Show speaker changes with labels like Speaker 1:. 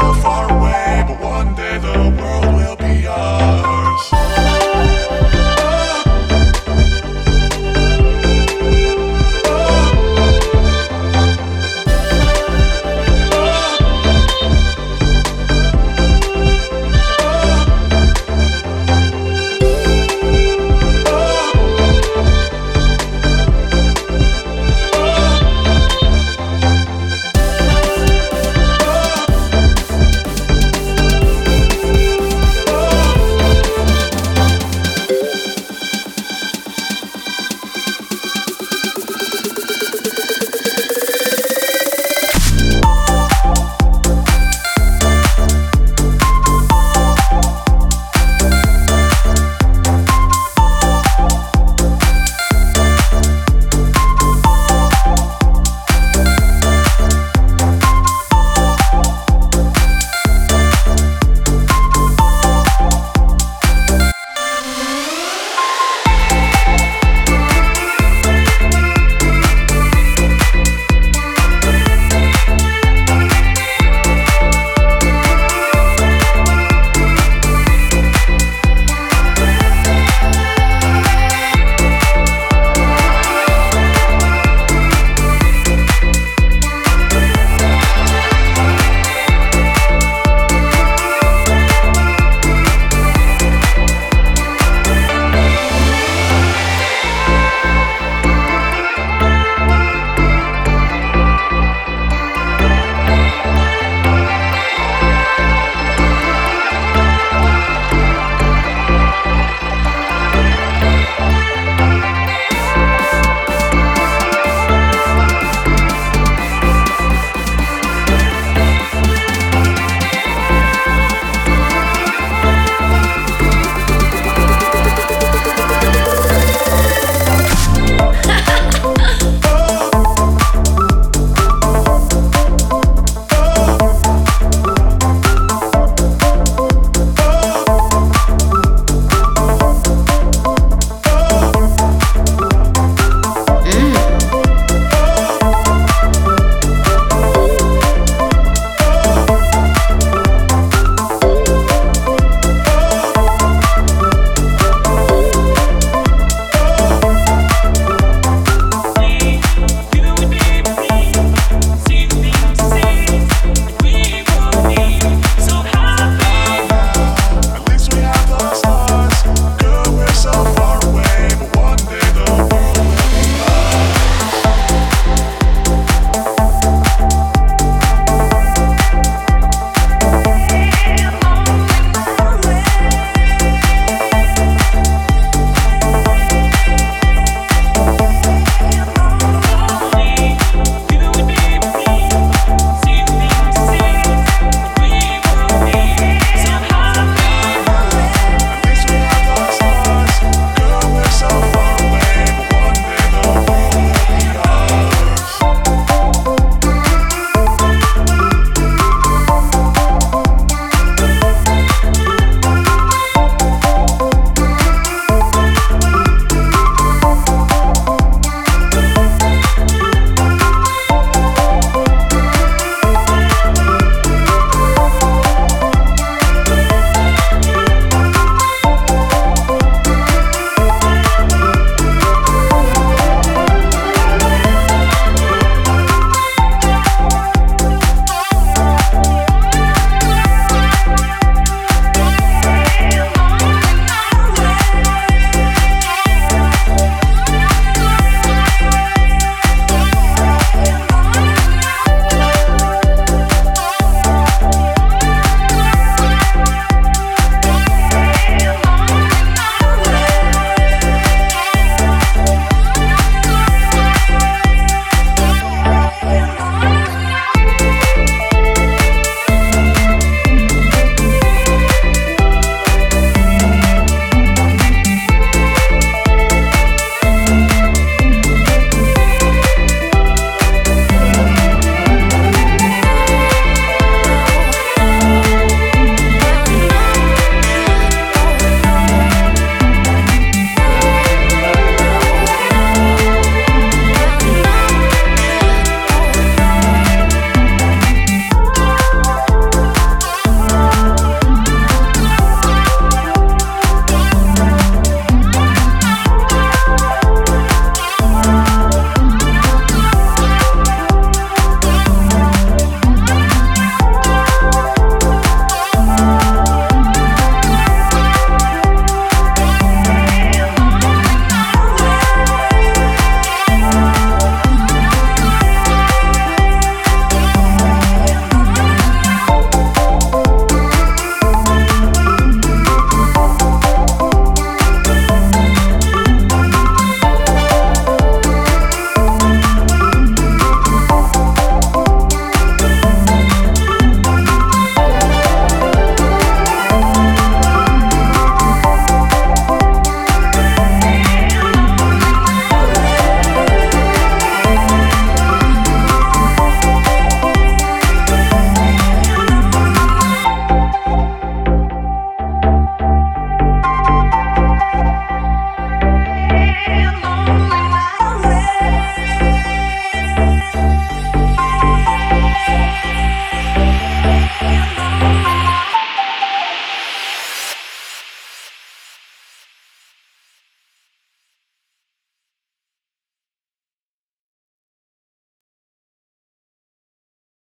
Speaker 1: so far away, but one day though.